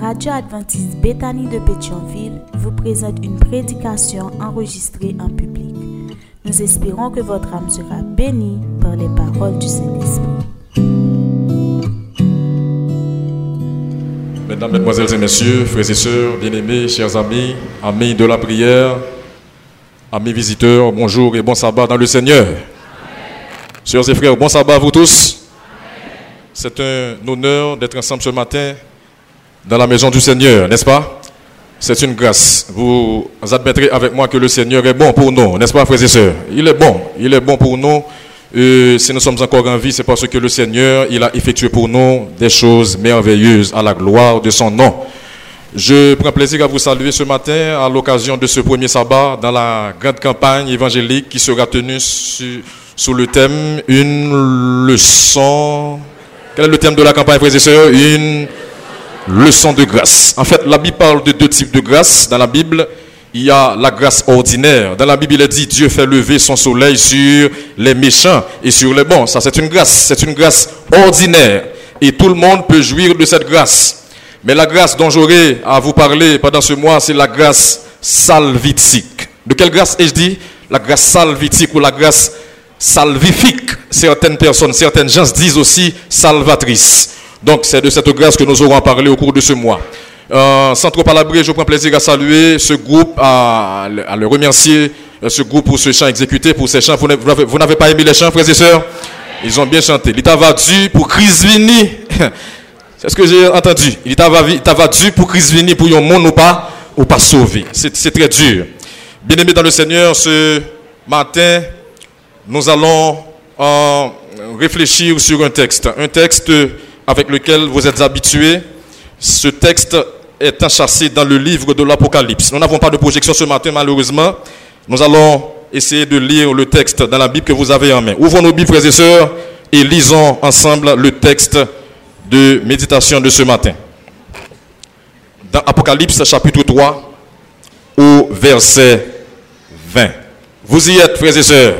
radio adventiste Bethany de Pétionville vous présente une prédication enregistrée en public. Nous espérons que votre âme sera bénie par les paroles du Saint-Esprit. Mesdames, Mesdemoiselles et Messieurs, frères et sœurs, bien-aimés, chers amis, amis de la prière, amis visiteurs, bonjour et bon sabbat dans le Seigneur. Sœurs et frères, bon sabbat à vous tous. C'est un honneur d'être ensemble ce matin dans la maison du Seigneur, n'est-ce pas? C'est une grâce. Vous admettrez avec moi que le Seigneur est bon pour nous, n'est-ce pas, frères et sœurs? Il est bon, il est bon pour nous. Et si nous sommes encore en vie, c'est parce que le Seigneur, il a effectué pour nous des choses merveilleuses à la gloire de son nom. Je prends plaisir à vous saluer ce matin à l'occasion de ce premier sabbat dans la grande campagne évangélique qui sera tenue sous le thème Une leçon. Quel est le thème de la campagne, frères et sœurs? Une leçon de grâce. En fait, la Bible parle de deux types de grâce. Dans la Bible, il y a la grâce ordinaire. Dans la Bible, il est dit Dieu fait lever son soleil sur les méchants et sur les bons. Ça, c'est une grâce. C'est une grâce ordinaire. Et tout le monde peut jouir de cette grâce. Mais la grâce dont j'aurai à vous parler pendant ce mois, c'est la grâce salvitique. De quelle grâce ai-je dit? La grâce salvitique ou la grâce salvifique. Certaines personnes, certaines gens disent aussi salvatrice. Donc c'est de cette grâce que nous aurons à parler au cours de ce mois. Euh, sans trop palabrer, je prends plaisir à saluer ce groupe, à, le remercier, euh, ce groupe pour ce chant exécuté, pour ces chants. Vous n'avez pas aimé les chants, frères et sœurs? Ils ont bien chanté. Il t'ava dû pour Vini. C'est ce que j'ai entendu. Il t'ava dû pour Vini, pour un monde ou pas, ou pas sauvé. C'est très dur. Bien-aimés dans le Seigneur, ce matin, nous allons euh, réfléchir sur un texte. Un texte avec lequel vous êtes habitués. Ce texte est enchâssé dans le livre de l'Apocalypse. Nous n'avons pas de projection ce matin, malheureusement. Nous allons essayer de lire le texte dans la Bible que vous avez en main. Ouvrons nos Bibles, frères et sœurs, et lisons ensemble le texte de méditation de ce matin. Dans Apocalypse chapitre 3, au verset 20. Vous y êtes, frères et sœurs.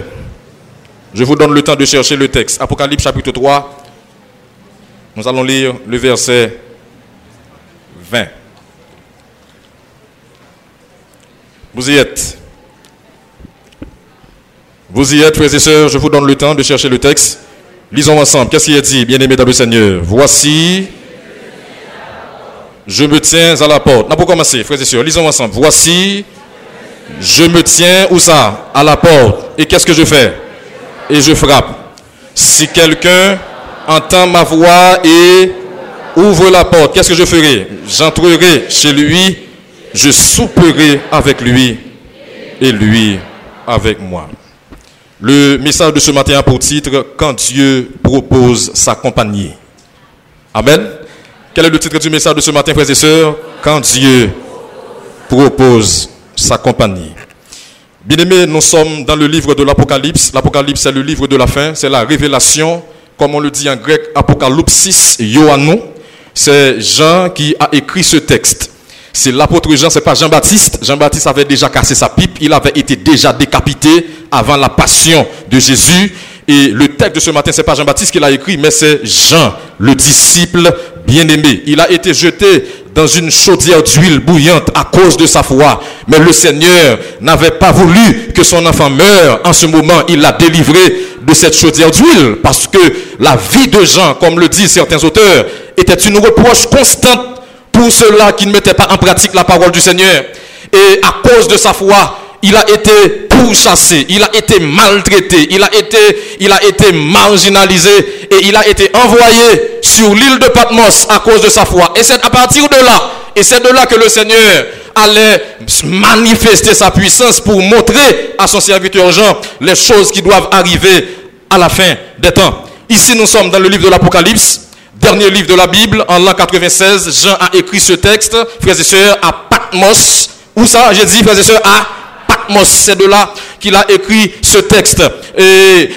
Je vous donne le temps de chercher le texte. Apocalypse chapitre 3, nous allons lire le verset 20. Vous y êtes. Vous y êtes, frères et sœurs, je vous donne le temps de chercher le texte. Lisons ensemble. Qu'est-ce qu'il a dit, bien-aimé dans Seigneur? Voici, je me tiens à la porte. Non, pour commencer, frères et sœurs, lisons ensemble. Voici, je me tiens où ça? À la porte. Et qu'est-ce que je fais? Et je frappe. Si quelqu'un entend ma voix et ouvre la porte, qu'est-ce que je ferai? J'entrerai chez lui, je souperai avec lui et lui avec moi. Le message de ce matin a pour titre Quand Dieu propose sa compagnie. Amen. Quel est le titre du message de ce matin, frères et sœurs Quand Dieu propose sa compagnie. Bien-aimés, nous sommes dans le livre de l'Apocalypse. L'Apocalypse, c'est le livre de la fin, c'est la révélation comme on le dit en grec, Apocalypsis Ioannou, c'est Jean qui a écrit ce texte. C'est l'apôtre Jean, c'est pas Jean-Baptiste. Jean-Baptiste avait déjà cassé sa pipe, il avait été déjà décapité avant la passion de Jésus. Et le texte de ce matin, c'est pas Jean-Baptiste qui l'a écrit, mais c'est Jean, le disciple bien-aimé. Il a été jeté dans une chaudière d'huile bouillante à cause de sa foi. Mais le Seigneur n'avait pas voulu que son enfant meure. En ce moment, il l'a délivré de cette chaudière d'huile parce que la vie de Jean, comme le disent certains auteurs, était une reproche constante pour ceux-là qui ne mettaient pas en pratique la parole du Seigneur. Et à cause de sa foi, il a été pourchassé, il a été maltraité, il a été, marginalisé et il a été envoyé sur l'île de Patmos à cause de sa foi. Et c'est à partir de là, et c'est de là que le Seigneur allait manifester sa puissance pour montrer à son serviteur Jean les choses qui doivent arriver à la fin des temps. Ici, nous sommes dans le livre de l'Apocalypse, dernier livre de la Bible, en l'an 96. Jean a écrit ce texte, frères et sœurs, à Patmos. Où ça? J'ai dit, frères et sœurs, à C'est de là qu'il a écrit ce texte. Et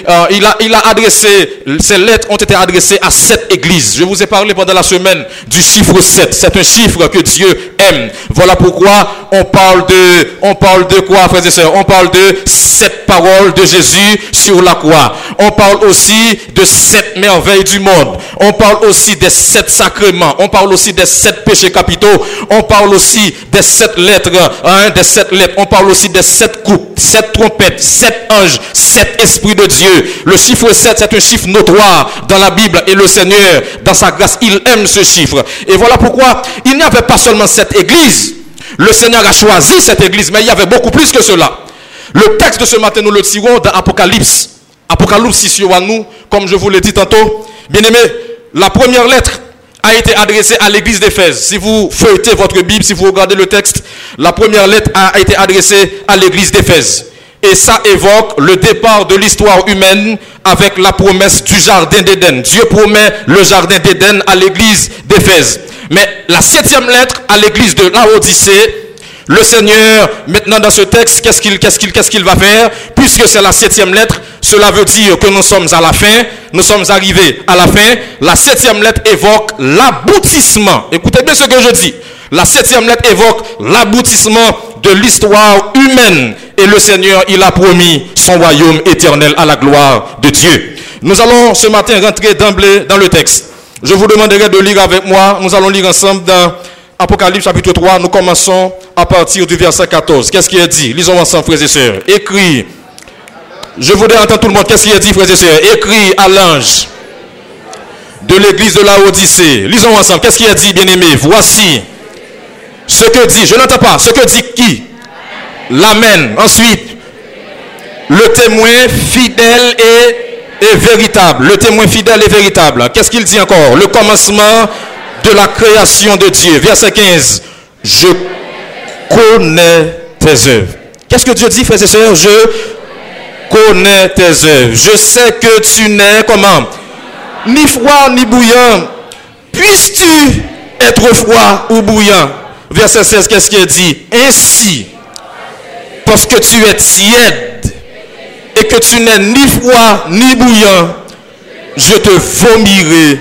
euh, il, a, il a adressé, ces lettres ont été adressées à sept églises. Je vous ai parlé pendant la semaine du chiffre 7. C'est un chiffre que Dieu aime. Voilà pourquoi on parle de, on parle de quoi, frères et sœurs? On parle de sept paroles de Jésus sur la croix. On parle aussi de sept merveilles du monde. On parle aussi des sept sacrements. On parle aussi des sept péchés capitaux. On parle aussi des sept lettres, hein, des sept lettres. On parle aussi des sept coupes, sept trompettes, sept anges, sept esprits de Dieu. Le chiffre 7, c'est un chiffre notoire dans la Bible et le Seigneur, dans sa grâce, il aime ce chiffre. Et voilà pourquoi il n'y avait pas seulement cette église. Le Seigneur a choisi cette église, mais il y avait beaucoup plus que cela. Le texte de ce matin, nous le tirons dans Apocalypse. Apocalypse 6 sur nous, comme je vous l'ai dit tantôt. Bien aimé, la première lettre a été adressée à l'église d'Éphèse. Si vous feuilletez votre Bible, si vous regardez le texte, la première lettre a été adressée à l'église d'Éphèse. Et ça évoque le départ de l'histoire humaine avec la promesse du jardin d'Éden. Dieu promet le jardin d'Éden à l'église d'Éphèse. Mais la septième lettre à l'église de Laodicée, le Seigneur, maintenant dans ce texte, qu'est-ce qu'il va faire? Puisque c'est la septième lettre, cela veut dire que nous sommes à la fin, nous sommes arrivés à la fin. La septième lettre évoque l'aboutissement. Écoutez bien ce que je dis. La septième lettre évoque l'aboutissement de l'histoire humaine. Et le Seigneur, il a promis son royaume éternel à la gloire de Dieu. Nous allons ce matin rentrer d'emblée dans le texte. Je vous demanderai de lire avec moi. Nous allons lire ensemble dans Apocalypse chapitre 3. Nous commençons à partir du verset 14. Qu'est-ce qui est dit? Lisons ensemble, frères et sœurs. Écrit. Je voudrais entendre tout le monde. Qu'est-ce qui est dit, frères et sœurs? Écrit à l'ange de l'église de la Odyssée. Lisons ensemble. Qu'est-ce qui est dit, bien-aimé? Voici ce que dit, je n'entends pas, ce que dit qui? L'Amen. Ensuite, le témoin fidèle et, et, véritable. Le témoin fidèle et véritable. Qu'est-ce qu'il dit encore? Le commencement de la création de Dieu. Verset 15. Je connais tes œuvres. Qu'est-ce que Dieu dit, frères et sœurs? Je connais tes œuvres. Je sais que tu n'es comment? Ni froid ni bouillant. Puisses-tu être froid ou bouillant? Verset 16, qu'est-ce qu'il dit? Ainsi, parce que tu es tiède et que tu n'es ni froid ni bouillant, je te vomirai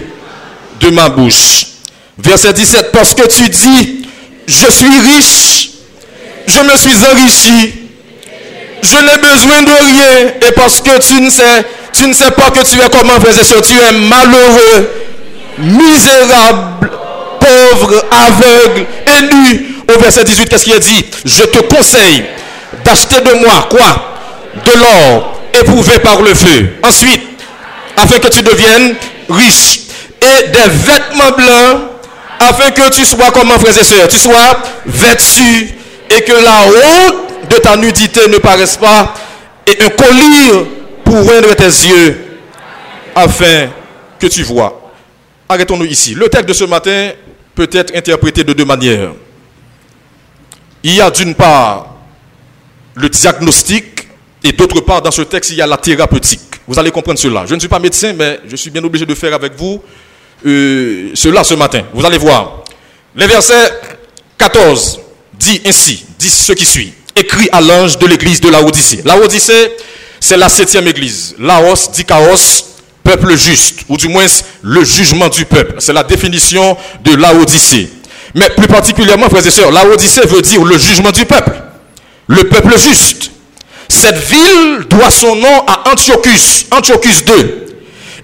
de ma bouche. Verset 17, parce que tu dis, je suis riche, je me suis enrichi, je n'ai besoin de rien, et parce que tu ne sais, pas que tu es comment, frère et tu es malheureux, misérable, pauvre, aveugle et nu. Au verset 18, qu'est-ce qu'il dit? Je te conseille d'acheter de moi quoi? De l'or éprouvé par le feu. Ensuite, afin que tu deviennes riche. Et des vêtements blancs, afin que tu sois comme frères et sœurs, tu sois vêtu et que la honte de ta nudité ne paraisse pas. Et un collier pour rendre tes yeux, afin que tu vois. Arrêtons-nous ici. Le texte de ce matin peut être interprété de deux manières. Il y a d'une part le diagnostic et d'autre part dans ce texte il y a la thérapeutique. Vous allez comprendre cela. Je ne suis pas médecin mais je suis bien obligé de faire avec vous euh, cela ce matin. Vous allez voir. Le verset 14 dit ainsi, dit ce qui suit. Écrit à l'ange de l'église de la Odyssée. La Odyssée, c'est la septième église. Laos dit chaos, peuple juste, ou du moins le jugement du peuple. C'est la définition de la Odyssée. Mais plus particulièrement, frères et sœurs, la Odyssée veut dire le jugement du peuple. Le peuple juste. Cette ville doit son nom à Antiochus, Antiochus II.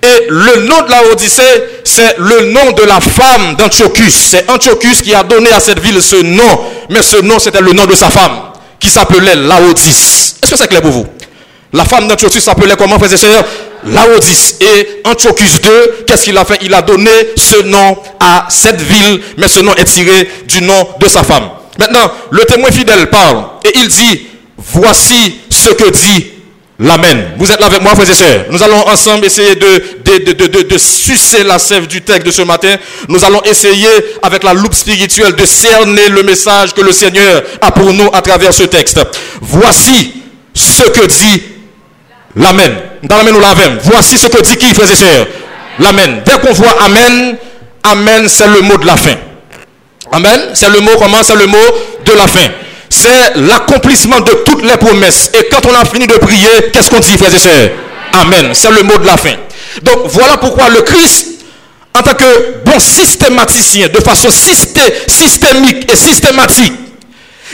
Et le nom de la Odyssée, c'est le nom de la femme d'Antiochus. C'est Antiochus qui a donné à cette ville ce nom. Mais ce nom, c'était le nom de sa femme, qui s'appelait Laodice. Est-ce que c'est clair pour vous? La femme d'Antiochus s'appelait comment, frères et sœurs Laodice. Et Antiochus II, qu'est-ce qu'il a fait? Il a donné ce nom à cette ville, mais ce nom est tiré du nom de sa femme. Maintenant, le témoin fidèle parle et il dit, voici ce que dit l'Amen. Vous êtes là avec moi, frères et sœurs. Nous allons ensemble essayer de, sucer la sève du texte de ce matin. Nous allons essayer, avec la loupe spirituelle, de cerner le message que le Seigneur a pour nous à travers ce texte. Voici ce que dit l'Amen. Dans l'Amen ou l'Aven. Voici ce que dit qui, frères et sœurs? L'Amen. Dès qu'on voit Amen, Amen, c'est le mot de la fin. Amen. C'est le mot comment? C'est le mot de la fin. C'est l'accomplissement de toutes les promesses. Et quand on a fini de prier, qu'est-ce qu'on dit, frères et sœurs? Amen. C'est le mot de la fin. Donc voilà pourquoi le Christ, en tant que bon systématicien, de façon systémique et systématique,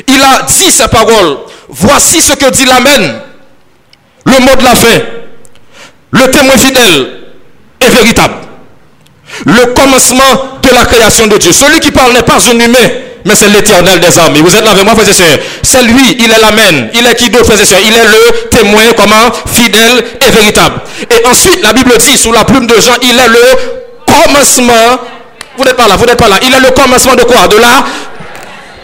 il a dit sa parole. Voici ce que dit l'Amen, le mot de la fin, le témoin fidèle et véritable, le commencement de la création de Dieu. Celui qui parle n'est pas un humain, mais c'est l'éternel des armées. Vous êtes là avec moi, frères et sœurs. C'est lui, il est l'Amen. Il est qui d'autre, frères et sœurs? Il est le témoin, comment Fidèle et véritable. Et ensuite, la Bible dit, sous la plume de Jean, il est le commencement. Vous n'êtes pas là, vous n'êtes pas là. Il est le commencement de quoi? De la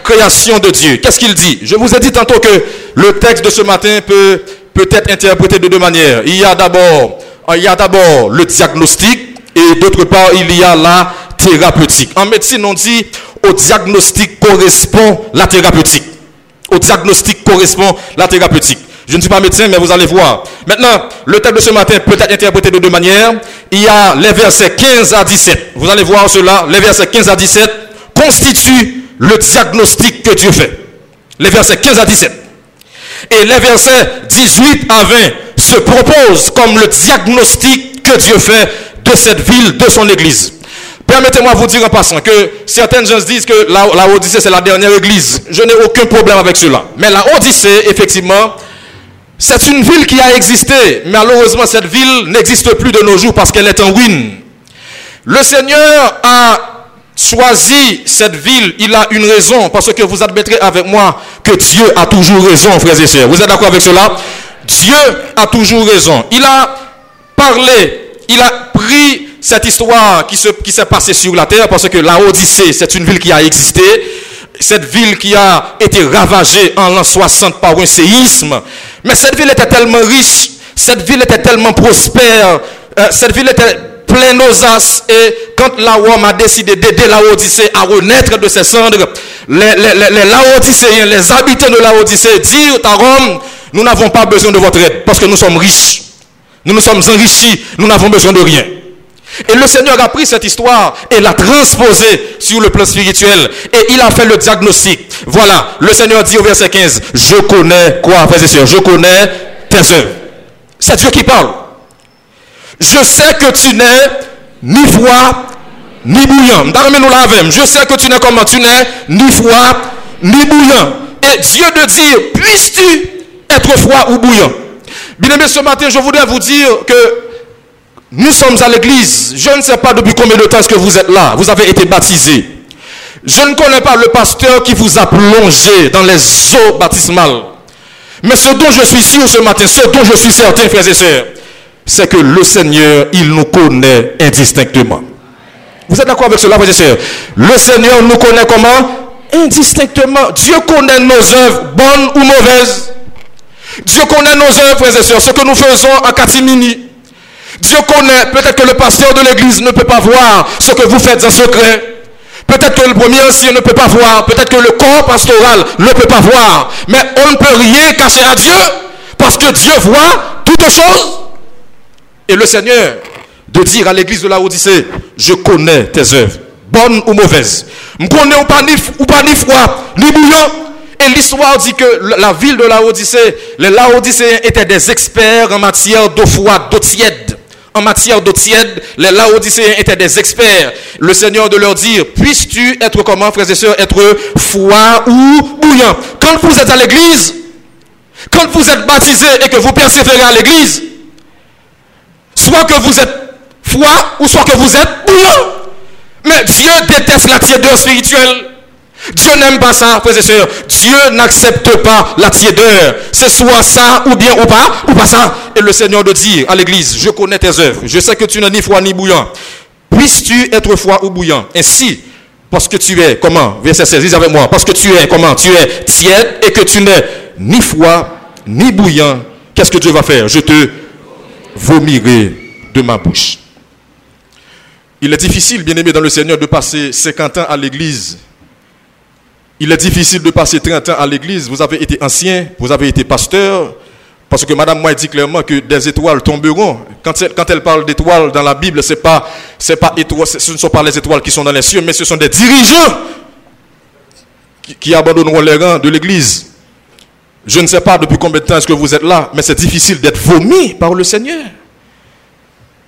création de Dieu. Qu'est-ce qu'il dit? Je vous ai dit tantôt que le texte de ce matin peut peut être interprété de deux manières. Il y a d'abord il y a d'abord le diagnostic et d'autre part il y a la thérapeutique. En médecine, on dit au diagnostic correspond la thérapeutique. Au diagnostic correspond la thérapeutique. Je ne suis pas médecin, mais vous allez voir. Maintenant, le texte de ce matin peut être interprété de deux manières. Il y a les versets 15 à 17. Vous allez voir cela. Les versets 15 à 17 constituent le diagnostic que Dieu fait. Les versets 15 à 17. Et les versets 18 à 20 se proposent comme le diagnostic que Dieu fait de cette ville, de son église. Permettez-moi de vous dire en passant que certaines gens disent que la, la Odyssée c'est la dernière église. Je n'ai aucun problème avec cela. Mais la Odyssée, effectivement, c'est une ville qui a existé. Malheureusement, cette ville n'existe plus de nos jours parce qu'elle est en ruine. Le Seigneur a choisi cette ville. Il a une raison parce que vous admettrez avec moi que Dieu a toujours raison, frères et sœurs. Vous êtes d'accord avec cela? Dieu a toujours raison. Il a parlé, il a pris cette histoire qui s'est qui passée sur la terre, parce que la Odyssée, c'est une ville qui a existé, cette ville qui a été ravagée en l'an 60 par un séisme, mais cette ville était tellement riche, cette ville était tellement prospère, euh, cette ville était pleine aux et quand la Rome a décidé d'aider la Odyssée à renaître de ses cendres, les, les, les, les les habitants de la Odyssée dirent à Rome, nous n'avons pas besoin de votre aide parce que nous sommes riches. Nous nous sommes enrichis, nous n'avons besoin de rien. Et le Seigneur a pris cette histoire et l'a transposée sur le plan spirituel. Et il a fait le diagnostic. Voilà, le Seigneur dit au verset 15, je connais quoi, frères et sœurs, je connais tes œuvres. C'est Dieu qui parle. Je sais que tu n'es ni froid, ni bouillant. Je sais que tu n'es comment? Tu n'es ni froid, ni bouillant. Et Dieu de dire, puisses-tu être froid ou bouillant Bien aimé, ce matin, je voudrais vous dire que nous sommes à l'église. Je ne sais pas depuis combien de temps est-ce que vous êtes là. Vous avez été baptisé. Je ne connais pas le pasteur qui vous a plongé dans les eaux baptismales. Mais ce dont je suis sûr ce matin, ce dont je suis certain, frères et sœurs, c'est que le Seigneur, il nous connaît indistinctement. Vous êtes d'accord avec cela, frères et sœurs? Le Seigneur nous connaît comment? Indistinctement. Dieu connaît nos œuvres, bonnes ou mauvaises. Dieu connaît nos œuvres, frères et sœurs, ce que nous faisons en catimini. Dieu connaît, peut-être que le pasteur de l'église ne peut pas voir ce que vous faites en secret. Peut-être que le premier ancien ne peut pas voir. Peut-être que le corps pastoral ne peut pas voir. Mais on ne peut rien cacher à Dieu parce que Dieu voit toutes choses. Et le Seigneur de dire à l'église de la Odyssée, je connais tes œuvres, bonnes ou mauvaises. Je connais ou pas ni, ou ni froid, ni bouillant. Et l'histoire dit que la ville de la Odyssée, les Laodicéens étaient des experts en matière d'eau froide, d'eau tiède. En matière d'eau tiède, les Laodicéens étaient des experts. Le Seigneur de leur dire, puisses-tu être comment, frères et sœurs, être froid ou bouillant? Quand vous êtes à l'église, quand vous êtes baptisé et que vous persévérez à l'église, soit que vous êtes froid ou soit que vous êtes bouillant. Mais Dieu déteste la tiédeur spirituelle. Dieu n'aime pas ça, frères et sœurs. Dieu n'accepte pas la tiédeur. C'est soit ça ou bien ou pas, ou pas ça. Et le Seigneur de dire à l'église, je connais tes œuvres. Je sais que tu n'es ni froid ni bouillant. Puisses-tu être froid ou bouillant? Ainsi, parce que tu es, comment? Verset 16, dis avec moi. Parce que tu es, comment? Tu es tiède et que tu n'es ni froid ni bouillant. Qu'est-ce que Dieu va faire? Je te vomirai de ma bouche. Il est difficile, bien aimé dans le Seigneur, de passer 50 ans à l'église il est difficile de passer 30 ans à l'église. Vous avez été ancien, vous avez été pasteur. Parce que Madame Moi dit clairement que des étoiles tomberont. Quand elle, parle d'étoiles dans la Bible, c'est pas, c'est pas étoiles, ce ne sont pas les étoiles qui sont dans les cieux, mais ce sont des dirigeants qui abandonneront les rangs de l'Église. Je ne sais pas depuis combien de temps est-ce que vous êtes là, mais c'est difficile d'être vomi par le Seigneur.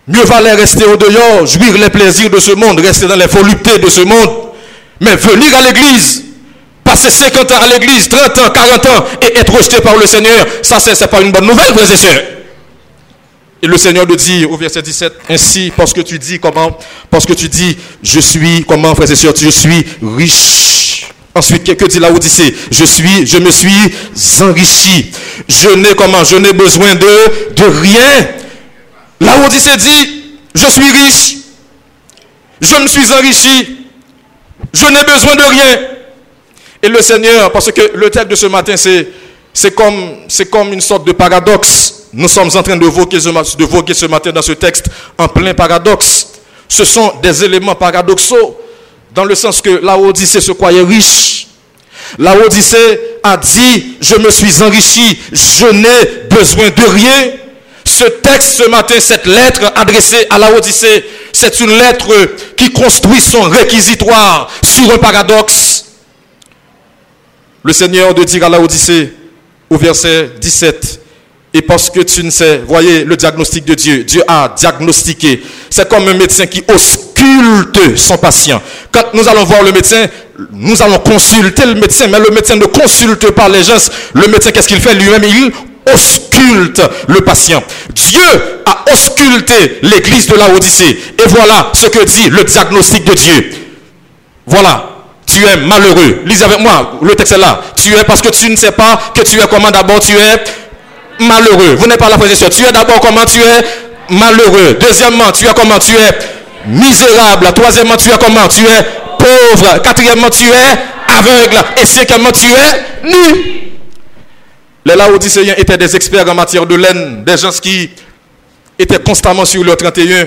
Mieux valait rester au dehors, jouir les plaisirs de ce monde, rester dans les voluptés de ce monde, mais venir à l'église, passer 50 ans à l'église, 30 ans, 40 ans, et être rejeté par le Seigneur, ça c'est pas une bonne nouvelle, frères et sœurs. Et le Seigneur nous dit au verset 17, ainsi, parce que tu dis comment Parce que tu dis, je suis, comment, frères et sœurs, je suis riche. Ensuite, que dit la Odyssée Je suis, je me suis enrichi. Je n'ai comment? Je n'ai besoin de, de rien. La Odyssée dit, je suis riche. Je me suis enrichi. Je n'ai besoin de rien. Et le Seigneur, parce que le texte de ce matin, c'est, comme, comme une sorte de paradoxe. Nous sommes en train de voguer, de voguer ce matin dans ce texte en plein paradoxe. Ce sont des éléments paradoxaux, dans le sens que la Odyssée se croyait riche. La Odyssée a dit, je me suis enrichi, je n'ai besoin de rien. Ce texte ce matin, cette lettre adressée à la Odyssée, c'est une lettre qui construit son réquisitoire sur un paradoxe. Le Seigneur de dire à la Odyssée, au verset 17, et parce que tu ne sais, voyez le diagnostic de Dieu. Dieu a diagnostiqué. C'est comme un médecin qui ausculte son patient. Quand nous allons voir le médecin, nous allons consulter le médecin, mais le médecin ne consulte pas les gens. Le médecin, qu'est-ce qu'il fait lui-même? Il ausculte le patient. Dieu a ausculté l'église de la Odyssée. Et voilà ce que dit le diagnostic de Dieu. Voilà. Tu es malheureux. Lisez avec moi, le texte est là. Tu es parce que tu ne sais pas que tu es comment d'abord tu es malheureux. Vous n'êtes pas la position. Tu es d'abord comment tu es malheureux. Deuxièmement, tu es comment tu es misérable. Troisièmement, tu es comment tu es pauvre. Quatrièmement, tu es aveugle. Et cinquièmement, tu es nu. Les Laodicéens étaient des experts en matière de laine, des gens qui étaient constamment sur le 31,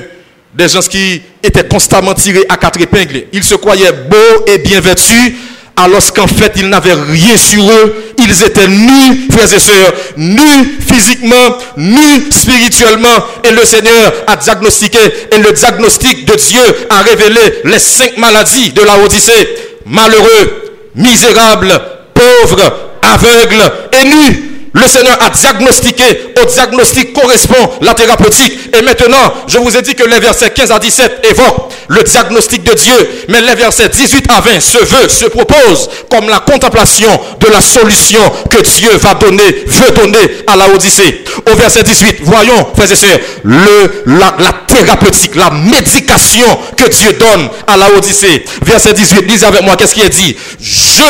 des gens qui étaient constamment tirés à quatre épingles. Ils se croyaient beaux et bien vêtus, alors qu'en fait, ils n'avaient rien sur eux. Ils étaient nus, frères et sœurs, nus physiquement, nus spirituellement. Et le Seigneur a diagnostiqué, et le diagnostic de Dieu a révélé les cinq maladies de la Odyssée. Malheureux, misérable, pauvre, aveugle et nu. Le Seigneur a diagnostiqué, au diagnostic correspond la thérapeutique. Et maintenant, je vous ai dit que les versets 15 à 17 évoquent le diagnostic de Dieu. Mais les versets 18 à 20 se veut, se propose comme la contemplation de la solution que Dieu va donner, veut donner à la Odyssée. Au verset 18, voyons, frères et sœurs, le, la, la thérapeutique, la médication que Dieu donne à la Odyssée. Verset 18, lisez avec moi, qu'est-ce qui est dit? Je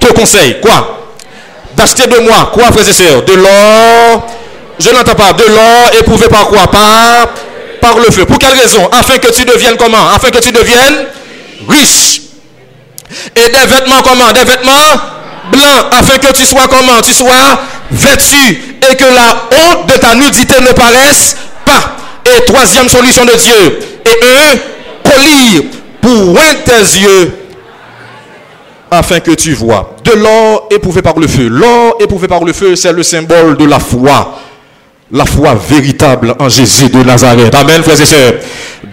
te conseille, quoi? D'acheter de moi, quoi frères et sœurs? De l'or, je n'entends pas, de l'or éprouvé par quoi? Par, par le feu. Pour quelle raison? Afin que tu deviennes comment? Afin que tu deviennes riche. Et des vêtements comment? Des vêtements blancs, afin que tu sois comment? Tu sois vêtu. Et que la honte de ta nudité ne paraisse pas. Et troisième solution de Dieu, et un collier pour tes yeux afin que tu vois. De l'or éprouvé par le feu. L'or éprouvé par le feu, c'est le symbole de la foi. La foi véritable en Jésus de Nazareth. Amen, frères et sœurs.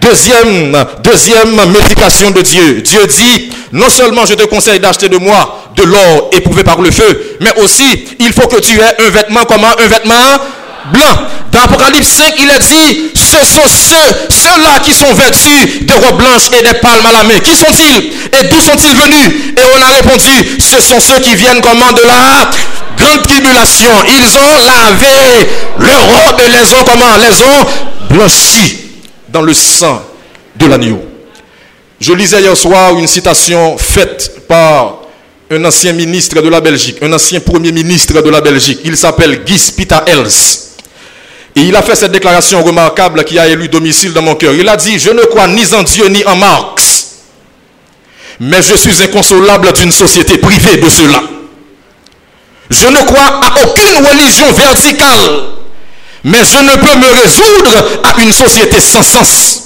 Deuxième, deuxième médication de Dieu. Dieu dit, non seulement je te conseille d'acheter de moi de l'or éprouvé par le feu, mais aussi, il faut que tu aies un vêtement comment Un vêtement blanc. Dans Apocalypse 5, il est dit, ce sont ceux, ceux-là qui sont vêtus de robes blanches et des palmes à la main. Qui sont-ils? Et d'où sont-ils venus? Et on a répondu, ce sont ceux qui viennent comment de la grande tribulation. Ils ont lavé leurs robes et les ont comment? Les ont blanchis dans le sang de l'agneau. Je lisais hier soir une citation faite par un ancien ministre de la Belgique, un ancien premier ministre de la Belgique. Il s'appelle Guy Spita Els. Et il a fait cette déclaration remarquable qui a élu domicile dans mon cœur. Il a dit, je ne crois ni en Dieu ni en Marx, mais je suis inconsolable d'une société privée de cela. Je ne crois à aucune religion verticale, mais je ne peux me résoudre à une société sans sens.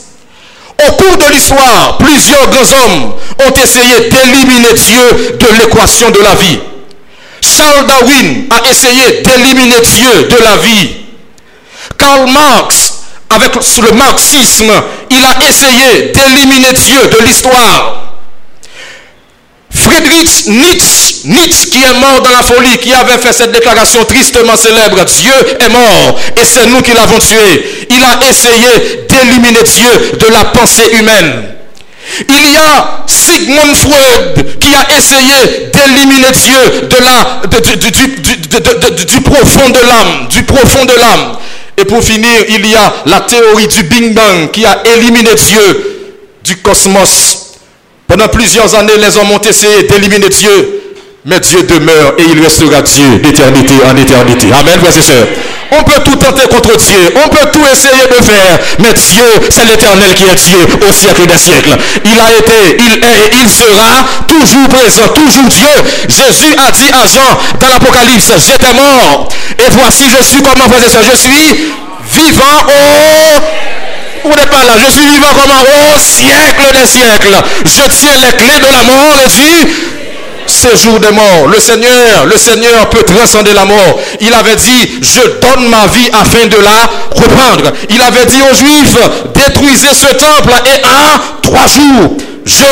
Au cours de l'histoire, plusieurs grands hommes ont essayé d'éliminer Dieu de l'équation de la vie. Charles Darwin a essayé d'éliminer Dieu de la vie. Karl Marx, avec le marxisme, il a essayé d'éliminer Dieu de l'histoire. Friedrich Nietzsche, Nietzsche qui est mort dans la folie, qui avait fait cette déclaration tristement célèbre, Dieu est mort et c'est nous qui l'avons tué. Il a essayé d'éliminer Dieu de la pensée humaine. Il y a Sigmund Freud qui a essayé d'éliminer Dieu du, profond de l'âme, du profond de l'âme. Et pour finir, il y a la théorie du Big Bang qui a éliminé Dieu du cosmos. Pendant plusieurs années, les hommes ont essayé d'éliminer Dieu. Mais Dieu demeure et il restera Dieu d'éternité en éternité. Amen, frères et sœurs. On peut tout tenter contre Dieu. On peut tout essayer de faire. Mais Dieu, c'est l'éternel qui est Dieu au siècle des siècles. Il a été, il est et il sera toujours présent, toujours Dieu. Jésus a dit à Jean dans l'Apocalypse, j'étais mort. Et voici, je suis comment, frères et je suis vivant au vous n'êtes pas là. Je suis vivant comment Au siècle des siècles. Je tiens les clés de la mort et du séjour des morts. Le Seigneur, le Seigneur peut transcender la mort. Il avait dit, je donne ma vie afin de la reprendre. Il avait dit aux Juifs, détruisez ce temple et en trois jours, je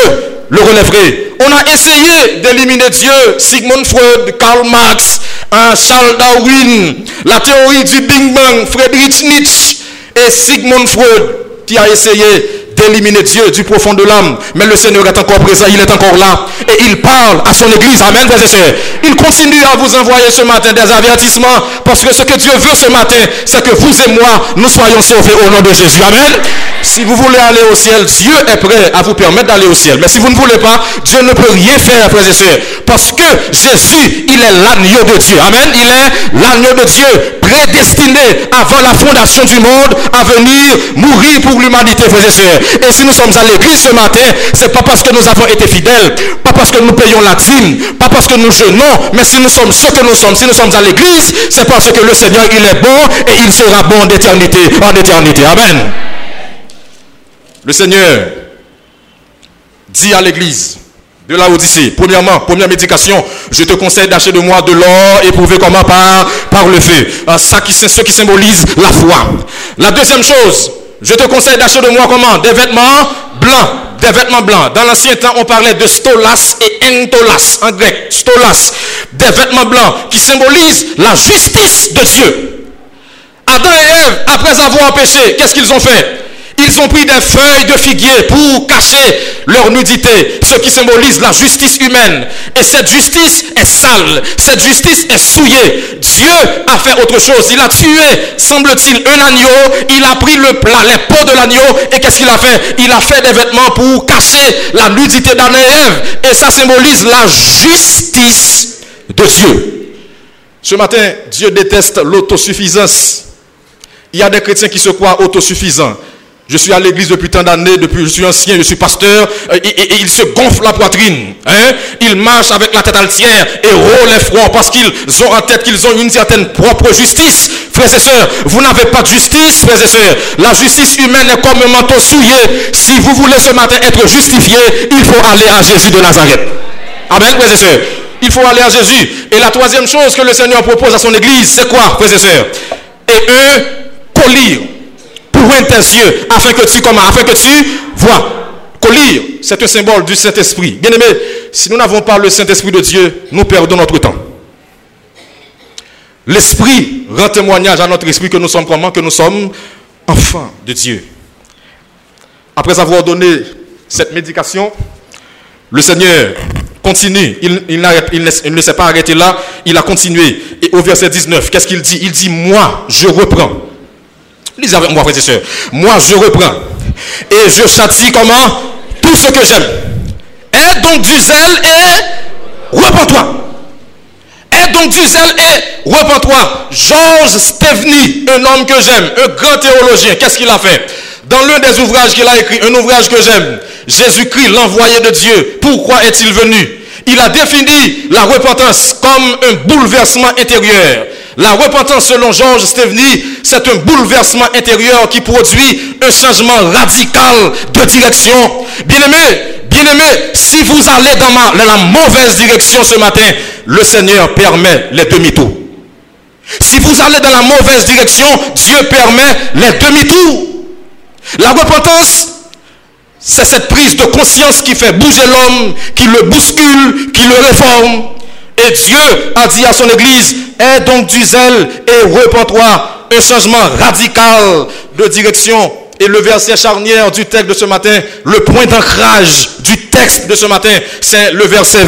le relèverai. On a essayé d'éliminer Dieu. Sigmund Freud, Karl Marx, Charles Darwin, la théorie du Big Bang, Friedrich Nietzsche et Sigmund Freud qui a essayé d'éliminer Dieu du profond de l'âme. Mais le Seigneur est encore présent, il est encore là. Et il parle à son Église. Amen, frères et sœurs. Il continue à vous envoyer ce matin des avertissements. Parce que ce que Dieu veut ce matin, c'est que vous et moi, nous soyons sauvés au nom de Jésus. Amen. Si vous voulez aller au ciel, Dieu est prêt à vous permettre d'aller au ciel. Mais si vous ne voulez pas, Dieu ne peut rien faire, frères et sœurs. Parce que Jésus, il est l'agneau de Dieu. Amen. Il est l'agneau de Dieu, prédestiné avant la fondation du monde à venir mourir pour l'humanité, frères et sœurs. Et si nous sommes à l'église ce matin, c'est pas parce que nous avons été fidèles, pas parce que nous payons la dîme, pas parce que nous jeûnons, mais si nous sommes ce que nous sommes, si nous sommes à l'église, c'est parce que le Seigneur, il est bon et il sera bon d'éternité en éternité. Amen. Le Seigneur dit à l'église, de la Odyssée. Premièrement, première médication, je te conseille d'acheter de moi de l'or éprouvé comment par, le feu. Euh, ça qui, ce qui symbolise la foi. La deuxième chose, je te conseille d'acheter de moi comment Des vêtements blancs. Des vêtements blancs. Dans l'ancien temps, on parlait de stolas et entolas en grec. Stolas. Des vêtements blancs qui symbolisent la justice de Dieu. Adam et Ève, après avoir péché, qu'est-ce qu'ils ont fait? Ils ont pris des feuilles de figuier pour cacher leur nudité, ce qui symbolise la justice humaine. Et cette justice est sale, cette justice est souillée. Dieu a fait autre chose. Il a tué, semble-t-il, un agneau. Il a pris le plat, les peaux de l'agneau. Et qu'est-ce qu'il a fait? Il a fait des vêtements pour cacher la nudité d'Adam et. Et ça symbolise la justice de Dieu. Ce matin, Dieu déteste l'autosuffisance. Il y a des chrétiens qui se croient autosuffisants. Je suis à l'église depuis tant d'années, depuis je suis ancien, je suis pasteur, et, il se gonfle la poitrine. Hein? Il marche avec la tête altière et roule les froids parce qu'ils ont en tête qu'ils ont une certaine propre justice. Frères et sœurs, vous n'avez pas de justice, frères et sœurs. La justice humaine est comme un manteau souillé. Si vous voulez ce matin être justifié, il faut aller à Jésus de Nazareth. Amen, frères et sœurs. Il faut aller à Jésus. Et la troisième chose que le Seigneur propose à son église, c'est quoi, frères et sœurs? Et eux, collier tes yeux afin que tu comment Afin que tu vois. Collir, c'est un symbole du Saint-Esprit. Bien aimé, si nous n'avons pas le Saint-Esprit de Dieu, nous perdons notre temps. L'Esprit rend témoignage à notre esprit que nous sommes comment Que nous sommes enfants de Dieu. Après avoir donné cette médication, le Seigneur continue. Il, il, il ne s'est pas arrêté là. Il a continué. Et au verset 19, qu'est-ce qu'il dit? Il dit, moi, je reprends. Lisez avec moi, et. Moi, je reprends. Et je châtie comment? Tout ce que j'aime. Aie donc du zèle et repens-toi. Aie donc du zèle et repens-toi. Georges Steveny, un homme que j'aime, un grand théologien, qu'est-ce qu'il a fait? Dans l'un des ouvrages qu'il a écrit, un ouvrage que j'aime, Jésus-Christ, l'envoyé de Dieu, pourquoi est-il venu? Il a défini la repentance comme un bouleversement intérieur la repentance, selon Georges Steveny, c'est un bouleversement intérieur qui produit un changement radical de direction. Bien-aimé, bien-aimé, si vous allez dans, la mauvaise direction ce matin, le Seigneur permet les demi-tours. Si vous allez dans la mauvaise direction, Dieu permet les demi-tours. La repentance, C'est cette prise de conscience qui fait bouger l'homme, qui le bouscule, qui le réforme. Et Dieu a dit à son Église, aie donc du zèle et repens-toi. Un changement radical de direction. Et le verset charnière du texte de ce matin, le point d'ancrage du texte de ce matin, c'est le verset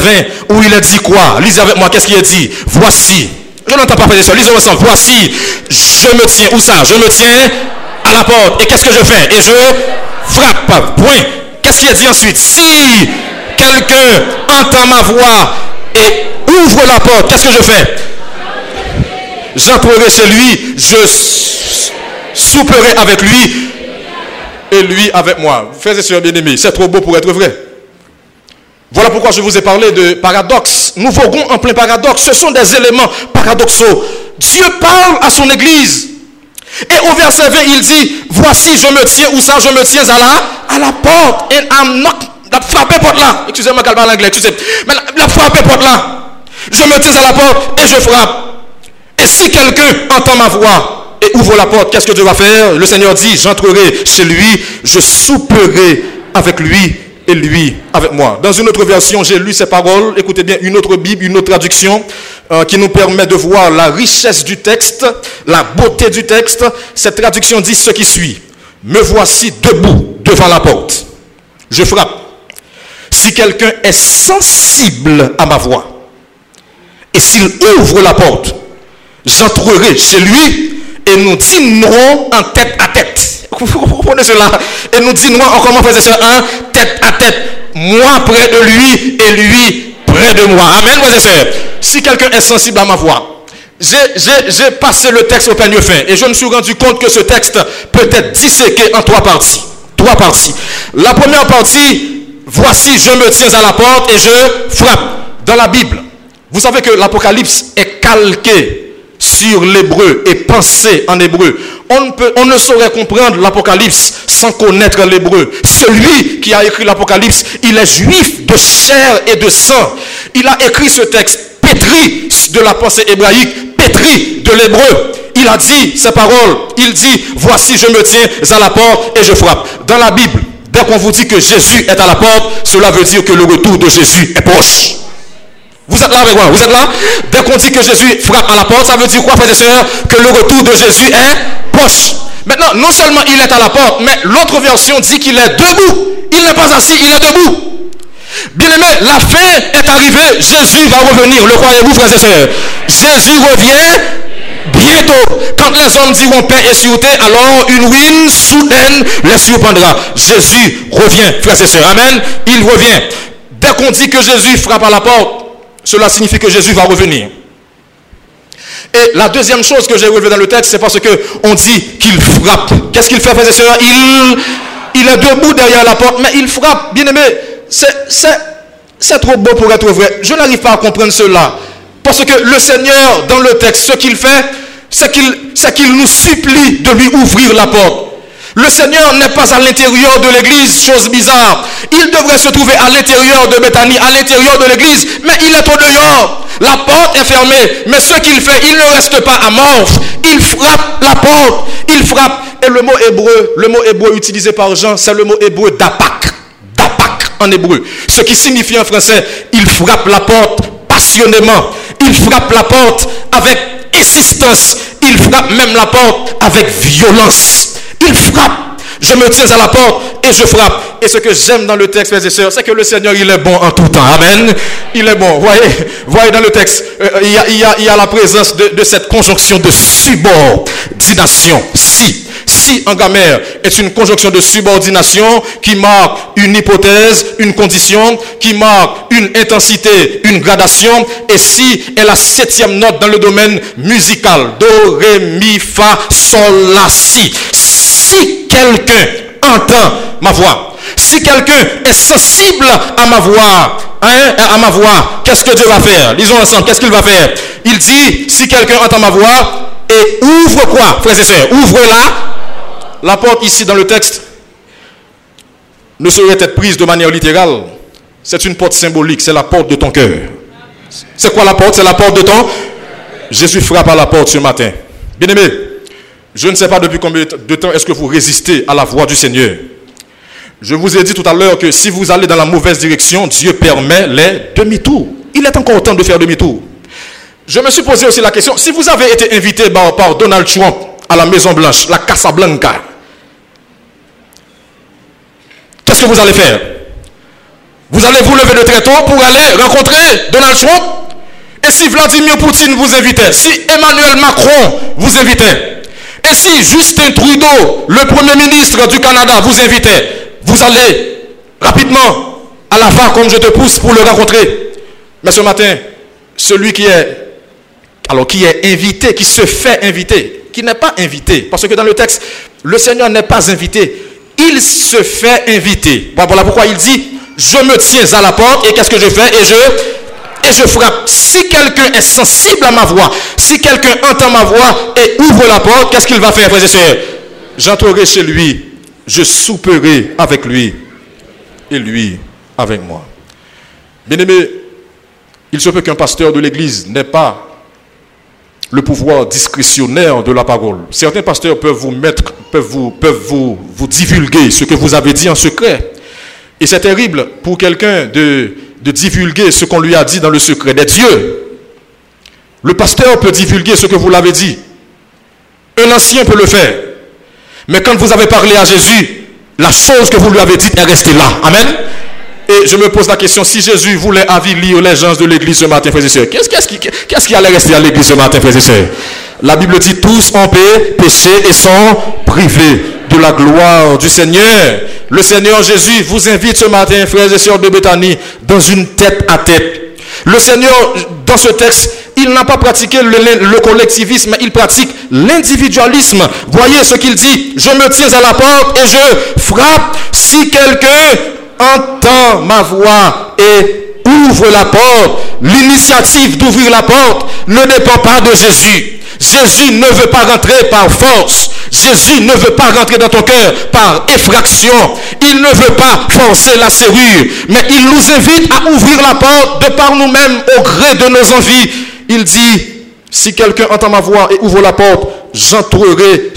20 où il a dit quoi? Lisez avec moi, qu'est-ce qu'il a dit? Voici. Je n'entends pas faire ça. Lisez ensemble. Voici, je me tiens. Où ça? Je me tiens à la porte. Et qu'est-ce que je fais? Et je frappe. Point. Qu'est-ce qu'il a dit ensuite? Si quelqu'un entend ma voix et ouvre la porte, qu'est-ce que je fais? J'entrerai chez lui, je souperai avec lui et lui avec moi. Frères et sœurs bien-aimés, c'est trop beau pour être vrai. Voilà pourquoi je vous ai parlé de paradoxe. Nous voguons en plein paradoxe. Ce sont des éléments paradoxaux. Dieu parle à son Église. Et au verset 20, il dit, voici, je me tiens, où ça, je me tiens à la, à la porte. Et I'm not, la porte là. Excusez-moi, je parle anglais, excusez. Mais la, la frappe porte là. Je me tiens à la porte et je frappe. Et si quelqu'un entend ma voix et ouvre la porte, qu'est-ce que Dieu va faire? Le Seigneur dit, j'entrerai chez lui, je souperai avec lui et lui avec moi. Dans une autre version, j'ai lu ces paroles. Écoutez bien, une autre Bible, une autre traduction euh, qui nous permet de voir la richesse du texte, la beauté du texte. Cette traduction dit ce qui suit. Me voici debout devant la porte. Je frappe. Si quelqu'un est sensible à ma voix, et s'il ouvre la porte, j'entrerai chez lui et nous dînerons en tête à tête. Vous comprenez cela? Et nous dînerons en comment faisait ça Un tête à tête. Moi près de lui et lui près de moi. Amen, frères et sœurs. Si quelqu'un est sensible à ma voix, j'ai passé le texte au peigne fin et je me suis rendu compte que ce texte peut être disséqué en trois parties. Trois parties. La première partie, voici, je me tiens à la porte et je frappe. Dans la Bible, vous savez que l'Apocalypse est calqué sur l'hébreu et pensé en hébreu. On ne, peut, on ne saurait comprendre l'Apocalypse sans connaître l'hébreu. Celui qui a écrit l'Apocalypse, il est juif de chair et de sang. Il a écrit ce texte pétri de la pensée hébraïque, pétri de l'hébreu. Il a dit ces paroles. Il dit, voici je me tiens à la porte et je frappe. Dans la Bible, dès qu'on vous dit que Jésus est à la porte, cela veut dire que le retour de Jésus est proche. Vous êtes là avec moi Vous êtes là? Dès qu'on dit que Jésus frappe à la porte, ça veut dire quoi, frères et sœurs Que le retour de Jésus est proche. Maintenant, non seulement il est à la porte, mais l'autre version dit qu'il est debout. Il n'est pas assis, il est debout. Bien aimé, la fin est arrivée. Jésus va revenir. Le croyez-vous, frères et sœurs Jésus revient bientôt. Quand les hommes diront paix et sûreté, alors une ruine soudaine les surprendra. Jésus revient, frères et sœurs. Amen. Il revient. Dès qu'on dit que Jésus frappe à la porte, cela signifie que Jésus va revenir. Et la deuxième chose que j'ai relevée dans le texte, c'est parce qu'on dit qu'il frappe. Qu'est-ce qu'il fait, frères et sœurs? Il, il est debout derrière la porte, mais il frappe. Bien aimé, c'est trop beau pour être vrai. Je n'arrive pas à comprendre cela. Parce que le Seigneur, dans le texte, ce qu'il fait, c'est qu'il nous supplie de lui ouvrir la porte. Le Seigneur n'est pas à l'intérieur de l'église, chose bizarre. Il devrait se trouver à l'intérieur de Bethanie, à l'intérieur de l'église, mais il est au dehors. La porte est fermée, mais ce qu'il fait, il ne reste pas amorphe. Il frappe la porte, il frappe. Et le mot hébreu, le mot hébreu utilisé par Jean, c'est le mot hébreu d'apak. D'apak en hébreu. Ce qui signifie en français, il frappe la porte passionnément. Il frappe la porte avec insistance. Il frappe même la porte avec violence. Il frappe. Je me tiens à la porte et je frappe. Et ce que j'aime dans le texte, frères et sœurs, c'est que le Seigneur, il est bon en tout temps. Amen. Il est bon. Voyez, voyez dans le texte, euh, il, y a, la présence de, de cette conjonction de subordination. Si. Si en grammaire est une conjonction de subordination qui marque une hypothèse, une condition, qui marque une intensité, une gradation, et si est la septième note dans le domaine musical, do, ré, mi, fa, sol, la, si. Si quelqu'un entend ma voix, si quelqu'un est sensible à ma voix, hein, à ma voix, qu'est-ce que Dieu va faire? Lisons ensemble, qu'est-ce qu'il va faire? Il dit, si quelqu'un entend ma voix, et ouvre quoi, frères et sœurs? Ouvre-la la porte ici dans le texte ne saurait être prise de manière littérale. C'est une porte symbolique, c'est la porte de ton cœur. C'est quoi la porte? C'est la porte de ton? Jésus frappe à la porte ce matin. Bien aimé, je ne sais pas depuis combien de temps est-ce que vous résistez à la voix du Seigneur. Je vous ai dit tout à l'heure que si vous allez dans la mauvaise direction, Dieu permet les demi-tours. Il est encore temps de faire demi-tour. Je me suis posé aussi la question, si vous avez été invité par, Donald Trump à la Maison Blanche, la Casa Blanca, qu'est-ce que vous allez faire? Vous allez vous lever de très tôt pour aller rencontrer Donald Trump? Et si Vladimir Poutine vous invitait Si Emmanuel Macron vous invitait Et si Justin Trudeau, le Premier ministre du Canada, vous invitait Vous allez rapidement à la fin comme je te pousse pour le rencontrer. Mais ce matin, celui qui est alors qui est invité, qui se fait inviter, qui n'est pas invité. Parce que dans le texte, le Seigneur n'est pas invité. Il se fait inviter. Voilà pourquoi il dit, je me tiens à la porte et qu'est-ce que je fais? Et je, et je frappe. Si quelqu'un est sensible à ma voix, si quelqu'un entend ma voix et ouvre la porte, qu'est-ce qu'il va faire, frères et sœurs J'entrerai chez lui, je souperai avec lui et lui avec moi. Bien-aimé, il se peut qu'un pasteur de l'église n'ait pas le pouvoir discrétionnaire de la parole. Certains pasteurs peuvent vous mettre, peuvent vous, peuvent vous, vous divulguer ce que vous avez dit en secret. Et c'est terrible pour quelqu'un de, de divulguer ce qu'on lui a dit dans le secret des dieux. Le pasteur peut divulguer ce que vous l'avez dit. Un ancien peut le faire. Mais quand vous avez parlé à Jésus, la chose que vous lui avez dite est restée là. Amen. Et je me pose la question, si Jésus voulait avilir les gens de l'église ce matin, frères et sœurs, qu'est-ce qui, allait rester à l'église ce matin, frères et sœurs? La Bible dit, tous ont péché et sont privés de la gloire du Seigneur. Le Seigneur Jésus vous invite ce matin, frères et sœurs de Bethanie, dans une tête à tête. Le Seigneur, dans ce texte, il n'a pas pratiqué le, le collectivisme, il pratique l'individualisme. Voyez ce qu'il dit. Je me tiens à la porte et je frappe. Si quelqu'un entend ma voix et ouvre la porte, l'initiative d'ouvrir la porte ne dépend pas de Jésus. Jésus ne veut pas rentrer par force. Jésus ne veut pas rentrer dans ton cœur par effraction. Il ne veut pas forcer la serrure. Mais il nous invite à ouvrir la porte de par nous-mêmes au gré de nos envies. Il dit, si quelqu'un entend ma voix et ouvre la porte, j'entrerai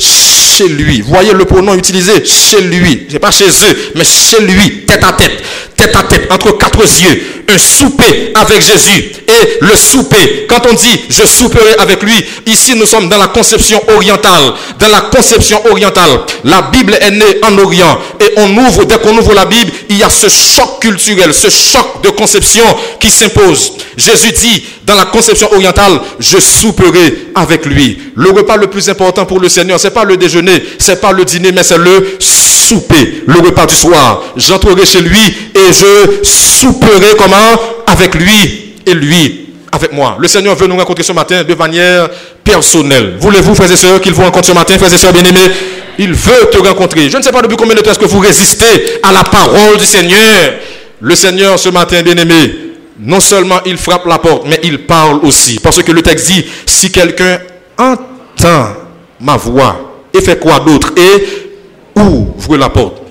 chez lui. Voyez le pronom utilisé, chez lui. C'est pas chez eux, mais chez lui, tête à tête, tête à tête, entre quatre yeux. Un souper avec Jésus. Et le souper, quand on dit je souperai avec lui, ici nous sommes dans la conception orientale. Dans la conception orientale, la Bible est née en Orient. Et on ouvre, dès qu'on ouvre la Bible, il y a ce choc culturel, ce choc de conception qui s'impose. Jésus dit, dans la conception orientale, je souperai avec lui. Le repas le plus important pour le Seigneur, c'est pas le déjeuner, c'est pas le dîner, mais c'est le souper, le repas du soir. J'entrerai chez lui et je souperai comment? Avec lui et lui avec moi. Le Seigneur veut nous rencontrer ce matin de manière personnelle. Voulez-vous, frères et sœurs, qu'il vous rencontre ce matin, frères et sœurs bien-aimés? Il veut te rencontrer. Je ne sais pas depuis combien de temps est-ce que vous résistez à la parole du Seigneur. Le Seigneur, ce matin, bien-aimé, non seulement il frappe la porte, mais il parle aussi. Parce que le texte dit, si quelqu'un entend ma voix et fait quoi d'autre Et ouvre la porte.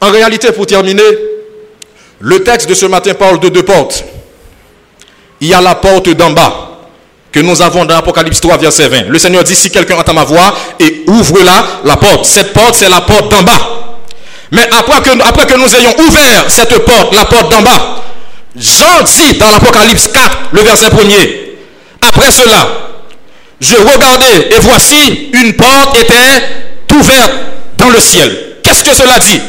En réalité, pour terminer, le texte de ce matin parle de deux portes. Il y a la porte d'en bas que nous avons dans Apocalypse 3, verset 20. Le Seigneur dit, si quelqu'un entend ma voix et ouvre la, la porte. Cette porte, c'est la porte d'en bas. Mais après que, nous ayons ouvert cette porte, la porte d'en bas, Jean dit dans l'Apocalypse 4, le verset 1er, après cela, je regardais et voici une porte était ouverte dans le ciel. Qu'est-ce que cela dit?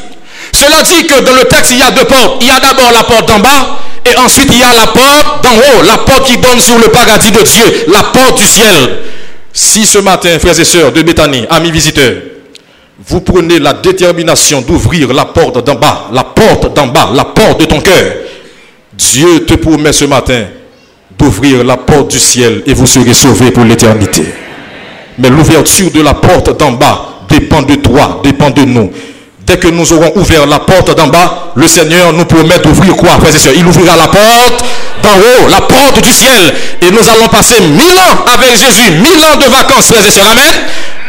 Cela dit que dans le texte, il y a deux portes. Il y a d'abord la porte d'en bas et ensuite il y a la porte d'en haut, la porte qui donne sur le paradis de Dieu, la porte du ciel. Si ce matin, frères et sœurs de Béthanie, amis visiteurs, vous prenez la détermination d'ouvrir la porte d'en bas, la porte d'en bas, la porte de ton cœur, Dieu te promet ce matin d'ouvrir la porte du ciel et vous serez sauvés pour l'éternité. Mais l'ouverture de la porte d'en bas dépend de toi, dépend de nous. Dès que nous aurons ouvert la porte d'en bas, le Seigneur nous promet d'ouvrir quoi, frères et sœurs? Il ouvrira la porte d'en haut, la porte du ciel. Et nous allons passer mille ans avec Jésus, mille ans de vacances, frères et sœurs. Amen.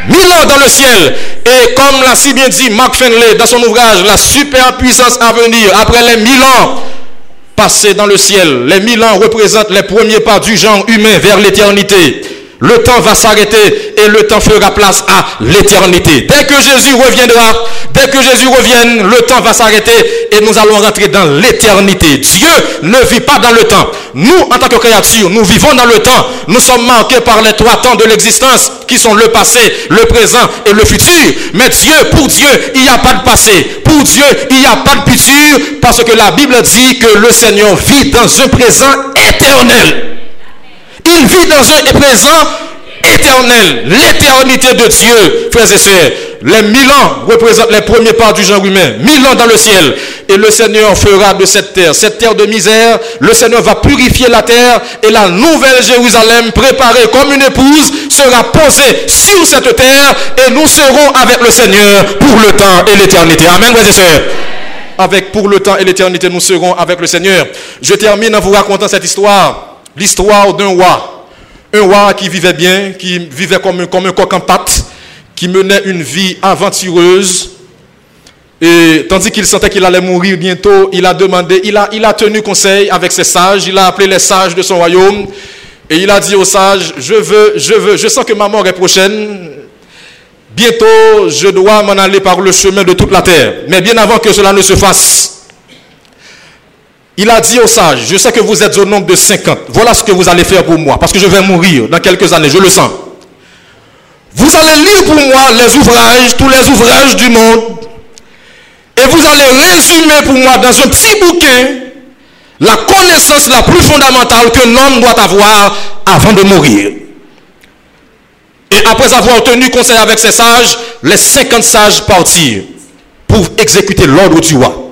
Mille ans dans le ciel. Et comme l'a si bien dit Mark Fenley dans son ouvrage, la superpuissance à venir, après les mille ans, passés dans le ciel. Les mille ans représentent les premiers pas du genre humain vers l'éternité. Le temps va s'arrêter et le temps fera place à l'éternité. Dès que Jésus reviendra, dès que Jésus revienne, le temps va s'arrêter et nous allons rentrer dans l'éternité. Dieu ne vit pas dans le temps. Nous, en tant que créatures, nous vivons dans le temps. Nous sommes marqués par les trois temps de l'existence qui sont le passé, le présent et le futur. Mais Dieu, pour Dieu, il n'y a pas de passé. Pour Dieu, il n'y a pas de futur parce que la Bible dit que le Seigneur vit dans un présent éternel. Il vit dans un présent éternel, l'éternité de Dieu, frères et sœurs. Les mille ans représentent les premiers pas du genre humain, mille ans dans le ciel. Et le Seigneur fera de cette terre, cette terre de misère, le Seigneur va purifier la terre et la nouvelle Jérusalem, préparée comme une épouse, sera posée sur cette terre et nous serons avec le Seigneur pour le temps et l'éternité. Amen, frères et sœurs. Avec pour le temps et l'éternité, nous serons avec le Seigneur. Je termine en vous racontant cette histoire, l'histoire d'un roi un roi qui vivait bien, qui vivait comme, comme un coq en pâte, qui menait une vie aventureuse. Et tandis qu'il sentait qu'il allait mourir bientôt, il a demandé, il a, il a tenu conseil avec ses sages, il a appelé les sages de son royaume, et il a dit aux sages, je veux, je veux, je sens que ma mort est prochaine, bientôt je dois m'en aller par le chemin de toute la terre. Mais bien avant que cela ne se fasse, il a dit aux sages, je sais que vous êtes au nombre de 50. Voilà ce que vous allez faire pour moi, parce que je vais mourir dans quelques années, je le sens. Vous allez lire pour moi les ouvrages, tous les ouvrages du monde, et vous allez résumer pour moi dans un petit bouquin la connaissance la plus fondamentale qu'un homme doit avoir avant de mourir. Et après avoir tenu conseil avec ses sages, les 50 sages partirent pour exécuter l'ordre du roi.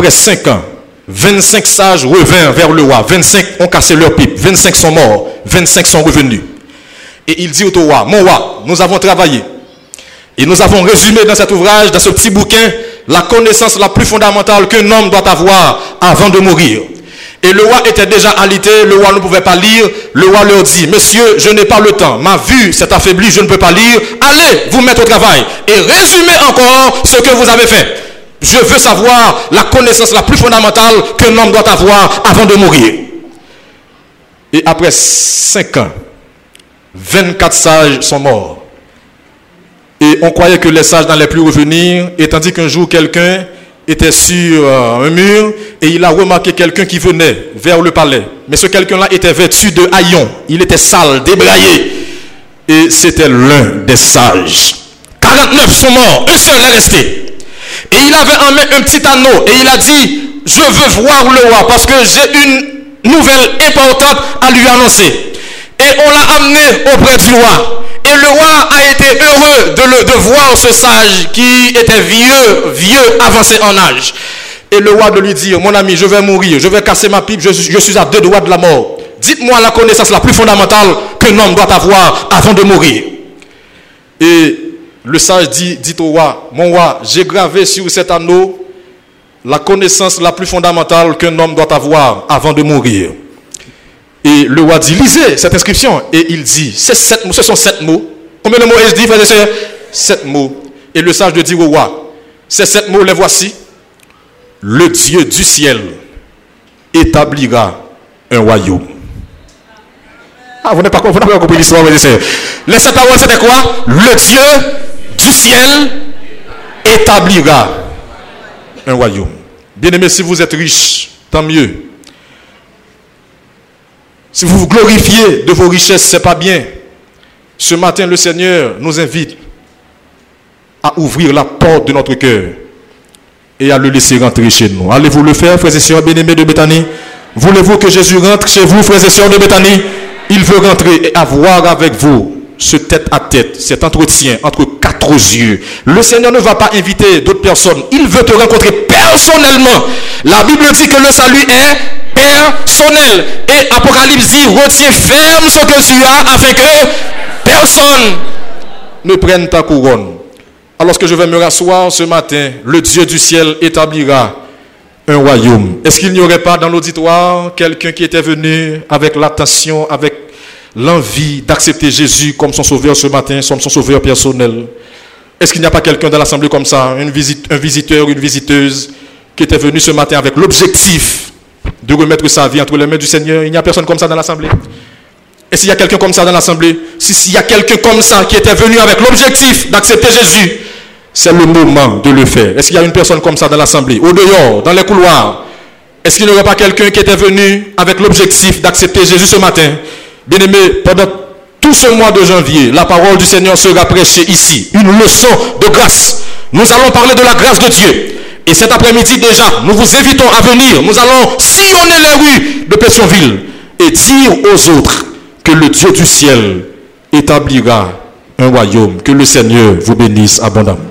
Après 5 ans, 25 sages revinrent vers le roi. 25 ont cassé leur pipe. 25 sont morts. 25 sont revenus. Et il dit au roi, mon roi, nous avons travaillé. Et nous avons résumé dans cet ouvrage, dans ce petit bouquin, la connaissance la plus fondamentale qu'un homme doit avoir avant de mourir. Et le roi était déjà alité, le roi ne pouvait pas lire. Le roi leur dit, monsieur, je n'ai pas le temps. Ma vue s'est affaiblie, je ne peux pas lire. Allez vous mettre au travail et résumez encore ce que vous avez fait. Je veux savoir la connaissance la plus fondamentale qu'un homme doit avoir avant de mourir. Et après 5 ans, 24 sages sont morts. Et on croyait que les sages n'allaient plus revenir. Et tandis qu'un jour, quelqu'un était sur euh, un mur et il a remarqué quelqu'un qui venait vers le palais. Mais ce quelqu'un-là était vêtu de haillons. Il était sale, débraillé. Et c'était l'un des sages. 49 sont morts. Un seul est resté. Et il avait en main un petit anneau et il a dit, je veux voir le roi parce que j'ai une nouvelle importante à lui annoncer. Et on l'a amené auprès du roi. Et le roi a été heureux de, de voir ce sage qui était vieux, vieux, avancé en âge. Et le roi de lui dire, mon ami, je vais mourir, je vais casser ma pipe, je, suis à deux doigts de la mort. Dites-moi la connaissance la plus fondamentale qu'un homme doit avoir avant de mourir. Le sage dit, dit au roi, mon roi, j'ai gravé sur cet anneau la connaissance la plus fondamentale qu'un homme doit avoir avant de mourir. Et le roi dit, lisez cette inscription. Et il dit, ce sont sept mots. Combien de mots est-ce dit, frère et Sept mots. Et le sage dit au roi, ces sept mots, les voici. Le Dieu du ciel établira un royaume. Ah, vous n'avez pas, pas compris l'histoire, frère et Les sept paroles, c'était quoi? Le Dieu du ciel établira un royaume. Bien aimé, si vous êtes riche, tant mieux. Si vous vous glorifiez de vos richesses, ce n'est pas bien. Ce matin, le Seigneur nous invite à ouvrir la porte de notre cœur et à le laisser rentrer chez nous. Allez-vous le faire, frères et sœurs bien-aimés de Bethanie Voulez-vous que Jésus rentre chez vous, frères et sœurs de Bethanie Il veut rentrer et avoir avec vous ce tête à tête, cet entretien entre quatre yeux. Le Seigneur ne va pas inviter d'autres personnes. Il veut te rencontrer personnellement. La Bible dit que le salut est personnel. Et Apocalypse dit, retiens ferme ce que tu as afin que personne ne prenne ta couronne. Alors que je vais me rasseoir ce matin, le Dieu du ciel établira un royaume. Est-ce qu'il n'y aurait pas dans l'auditoire quelqu'un qui était venu avec l'attention, avec l'envie d'accepter Jésus comme son sauveur ce matin, comme son sauveur personnel. Est-ce qu'il n'y a pas quelqu'un dans l'assemblée comme ça, un visiteur, une visiteuse, qui était venu ce matin avec l'objectif de remettre sa vie entre les mains du Seigneur? Il n'y a personne comme ça dans l'assemblée. Est-ce qu'il y a quelqu'un comme ça dans l'assemblée? Si s'il y a quelqu'un comme ça qui était venu avec l'objectif d'accepter Jésus, c'est le moment de le faire. Est-ce qu'il y a une personne comme ça dans l'assemblée? Au dehors, dans les couloirs Est-ce qu'il n'y aurait pas quelqu'un qui était venu avec l'objectif d'accepter Jésus ce matin? Bien-aimé, pendant tout ce mois de janvier, la parole du Seigneur sera prêchée ici. Une leçon de grâce. Nous allons parler de la grâce de Dieu. Et cet après-midi déjà, nous vous invitons à venir. Nous allons sillonner les rues de Pétionville et dire aux autres que le Dieu du ciel établira un royaume. Que le Seigneur vous bénisse abondamment.